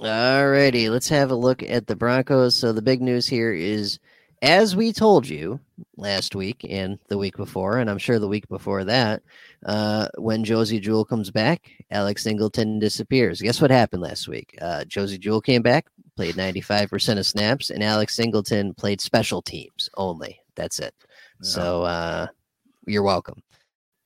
All righty, let's have a look at the Broncos. So the big news here is, as we told you last week and the week before, and I'm sure the week before that, uh, when Josey Jewell comes back, Alex Singleton disappears. Guess what happened last week? Uh, Josey Jewell came back, played 95% of snaps, and Alex Singleton played special teams only. That's it. Yeah. So uh, you're welcome.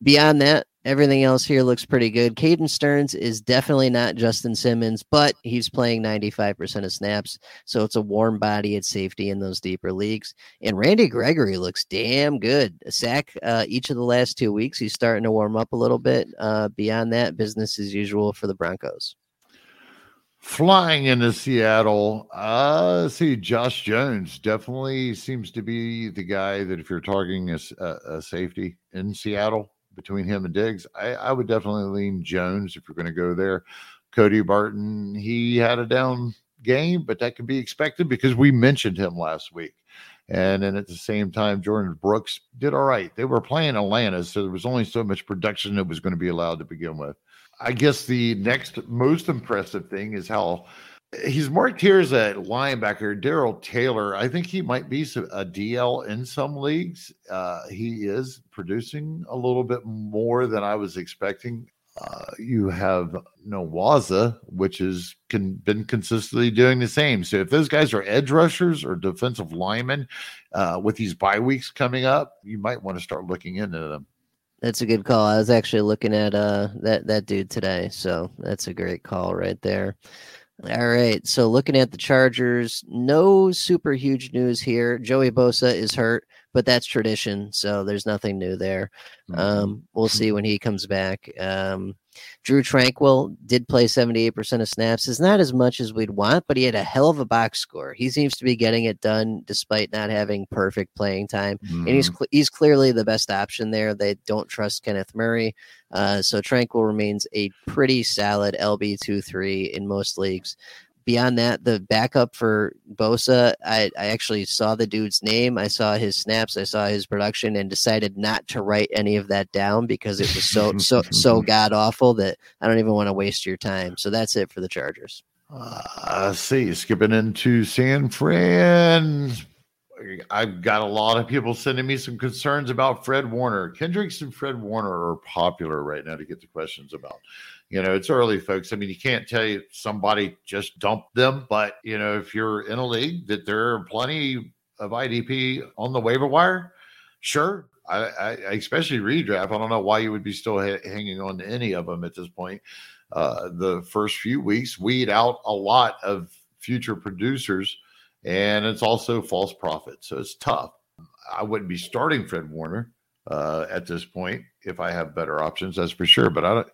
Beyond that, everything else here looks pretty good. Caden Sterns is definitely not Justin Simmons, but he's playing 95% of snaps. So it's a warm body at safety in those deeper leagues. And Randy Gregory looks damn good. A sack uh, each of the last two weeks. He's starting to warm up a little bit. Uh, beyond that, business as usual for the Broncos. Flying into Seattle, uh, see Josh Jones definitely seems to be the guy that if you're targeting a, a safety in Seattle between him and Diggs, I, I would definitely lean Jones if you're going to go there. Cody Barton, he had a down game, but that can be expected because we mentioned him last week. And then at the same time, Jordyn Brooks did all right. They were playing Atlanta, so there was only so much production that was going to be allowed to begin with. I guess the next most impressive thing is how he's marked here as a linebacker, Darrell Taylor. I think he might be a DL in some leagues. Uh, he is producing a little bit more than I was expecting. Uh, you have Nowaza, which has can, been consistently doing the same. So if those guys are edge rushers or defensive linemen uh, with these bye weeks coming up, you might want to start looking into them. That's a good call. I was actually looking at uh that that dude today, so that's a great call right there. All right, so looking at the Chargers, no super huge news here. Joey Bosa is hurt, but that's tradition, so there's nothing new there. Mm-hmm. Um, we'll see when he comes back. Um, Drue Tranquill did play 78% of snaps. Is not as much as we'd want, but he had a hell of a box score. He seems to be getting it done despite not having perfect playing time. Mm. And he's mm-hmm. he's clearly the best option there. They don't trust Kenneth Murray. Uh, so Tranquill remains a pretty solid LB2-3 in most leagues beyond that, the backup for Bosa, I, I actually saw the dude's name, I saw his snaps, I saw his production, and decided not to write any of that down because it was so so so *laughs* god awful that I don't even want to waste your time. So that's it for the Chargers. Uh, see, skipping into San Fran. I've got a lot of people sending me some concerns about Fred Warner. Kendricks and Fred Warner are popular right now to get the questions about. You know, it's early, folks. I mean, you can't tell you somebody just dumped them, but you know, if you're in a league that there are plenty of IDP on the waiver wire, sure. I, I especially redraft. I don't know why you would be still ha- hanging on to any of them at this point. Uh, the first few weeks weed out a lot of future producers, and it's also false profit. So it's tough. I wouldn't be starting Fred Warner uh, at this point if I have better options, that's for sure. But I don't.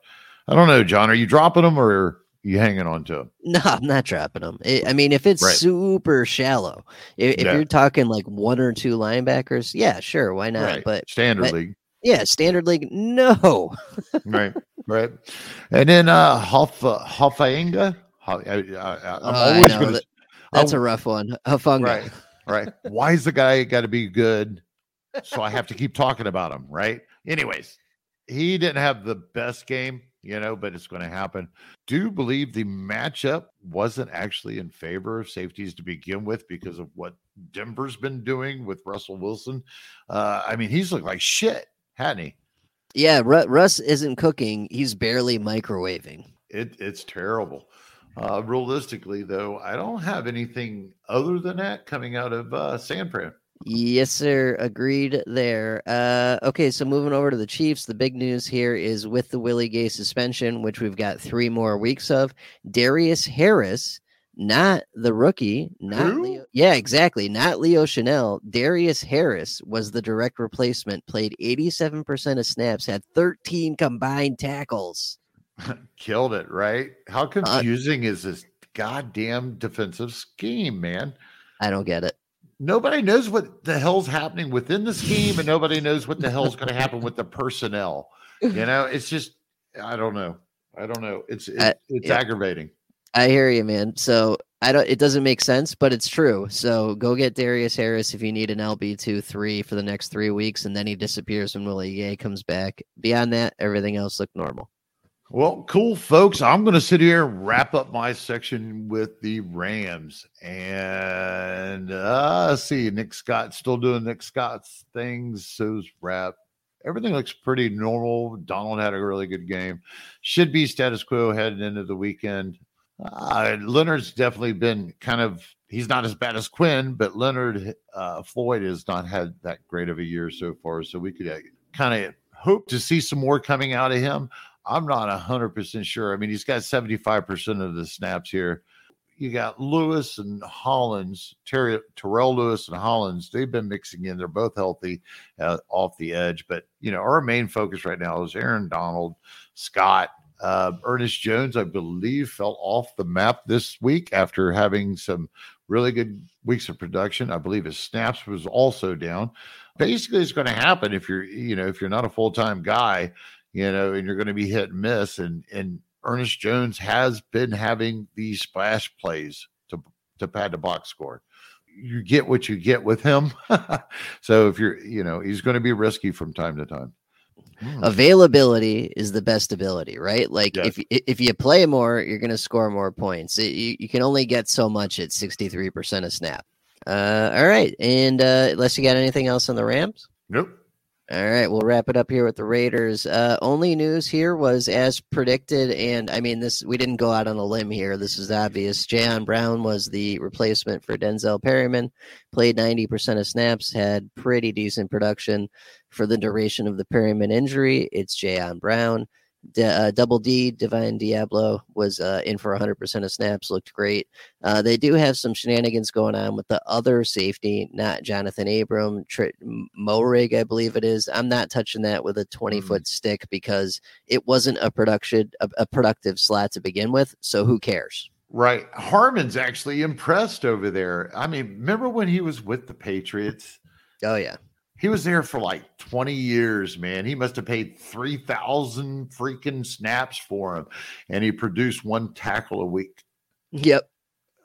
I don't know, John. Are you dropping them or are you hanging on to them? *laughs* No, I'm not dropping them. I mean, if it's right. super shallow, if, if yeah. you're talking like one or two linebackers, yeah, sure, why not? Right. But standard but, league, yeah, standard league, no. *laughs* right, right. And then uh Hoffa Hoffainga. I, am oh, always going to. That's a rough one. Hufanga. Right, right. Why is the guy got to be good? So I have to keep talking about him, right? Anyways, he didn't have the best game you know, but it's going to happen. Do you believe the matchup wasn't actually in favor of safeties to begin with because of what Denver's been doing with Russell Wilson. Uh, I mean, he's looked like shit, hadn't he? Yeah, Russ isn't cooking; he's barely microwaving. It, it's terrible. Uh, realistically, though, I don't have anything other than that coming out of uh, San Fran. Yes, sir. Agreed there. Uh, okay, so moving over to the Chiefs, the big news here is with the Willie Gay suspension, which we've got three more weeks of. Darius Harris, not the rookie, not Leo. Yeah, exactly. Not Leo Chenal. Darius Harris was the direct replacement, played 87% of snaps, had 13 combined tackles. *laughs* Killed it, right? How uh, confusing uh, is this goddamn defensive scheme, man? I don't get it nobody knows what the hell's happening within the scheme, and nobody knows what the hell's going to happen with the personnel. You know, it's just I don't know. I don't know. It's it's, uh, it's yeah. aggravating. I hear you, man. So I don't. It doesn't make sense, but it's true. So go get Darius Harris if you need an LB two three for the next three weeks, and then he disappears when Willie Gay comes back. Beyond that, everything else looked normal. Well, cool, folks. I'm going to sit here and wrap up my section with the Rams. And uh, see, Nick Scott still doing Nick Scott's things. So's wrap. Everything looks pretty normal. Donald had a really good game. Should be status quo heading into the weekend. Uh, Leonard's definitely been kind of, he's not as bad as Quinn, but Leonard uh, Floyd has not had that great of a year so far. So we could uh, kind of hope to see some more coming out of him. I'm not 100% sure. I mean, he's got 75% of the snaps here. You got Lewis and Hollins, Terry, Terrell Lewis and Hollins. They've been mixing in. They're both healthy uh, off the edge. But, you know, our main focus right now is Aaron Donald, Scott, uh, Ernest Jones, I believe, fell off the map this week after having some really good weeks of production. I believe his snaps was also down. Basically, it's going to happen if you're, you know, if you're not a full time guy you know, and you're going to be hit and miss. And and Ernest Jones has been having these splash plays to to pad the box score. You get what you get with him. *laughs* so if you're, you know, he's going to be risky from time to time. Hmm. Availability is the best ability, right? Like yes. if if you play more, you're going to score more points. You, you can only get so much at 63% of snap. Uh, all right, and uh, unless you got anything else on the Rams, nope. All right, we'll wrap it up here with the Raiders. Uh, only news here was as predicted, and I mean this. We didn't go out on a limb here. This is obvious. Jayon Brown was the replacement for Denzel Perryman. Played ninety percent of snaps, had pretty decent production for the duration of the Perryman injury. It's Jayon Brown. Uh, Double D, Divine Deablo was uh, in for 100% of snaps, looked great. Uh, they do have some shenanigans going on with the other safety, not Johnathan Abram, Tr- Moehrig, I believe it is. I'm not touching that with a 20 mm. foot stick because it wasn't a production, a, a productive slot to begin with. So who cares? Right. Harmon's actually impressed over there. I mean, remember when he was with the Patriots? Oh, yeah. He was there for like 20 years, man. He must have paid 3,000 freaking snaps for him. And he produced one tackle a week. Yep.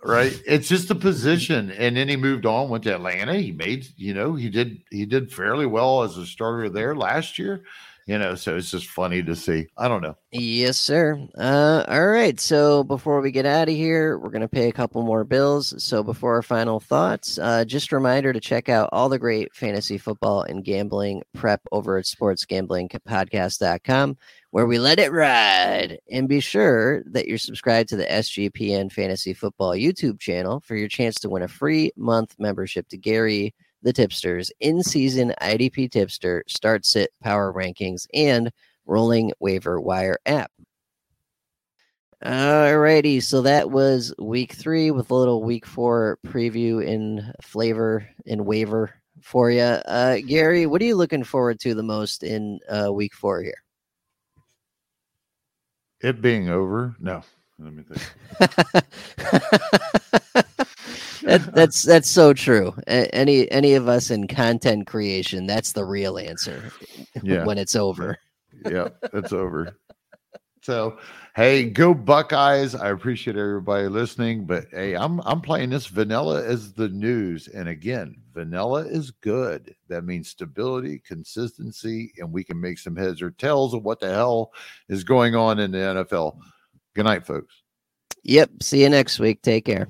Right. It's just a position. And then he moved on, went to Atlanta. He made, you know, he did he did fairly well as a starter there last year you know so it's just funny to see. I don't know. Yes sir. Uh all right. So before we get out of here we're going to pay a couple more bills. So before our final thoughts uh just a reminder to check out all the great fantasy football and gambling prep over at sportsgamblingpodcast.com where we let it ride. And be sure that you're subscribed to the sgpn fantasy football youtube channel for your chance to win a free month membership to gary the tipsters in season IDP tipster start sit power rankings and rolling waiver wire app. Alrighty, so that was week three with a little week four preview in flavor and waiver for you. Uh, Gary, what are you looking forward to the most in uh, week four here? It being over? No, let me think. *laughs* that, *laughs* that's that's so true. Any any of us in content creation, that's the real answer. *laughs* Yeah. when it's over. yeah, it's over. *laughs* So, hey, go Buckeyes! I appreciate everybody listening, but hey, I'm I'm playing this vanilla as the news, and again, vanilla is good. That means stability, consistency, and we can make some heads or tails of what the hell is going on in the NFL. Good night, folks. Yep. See you next week. Take care.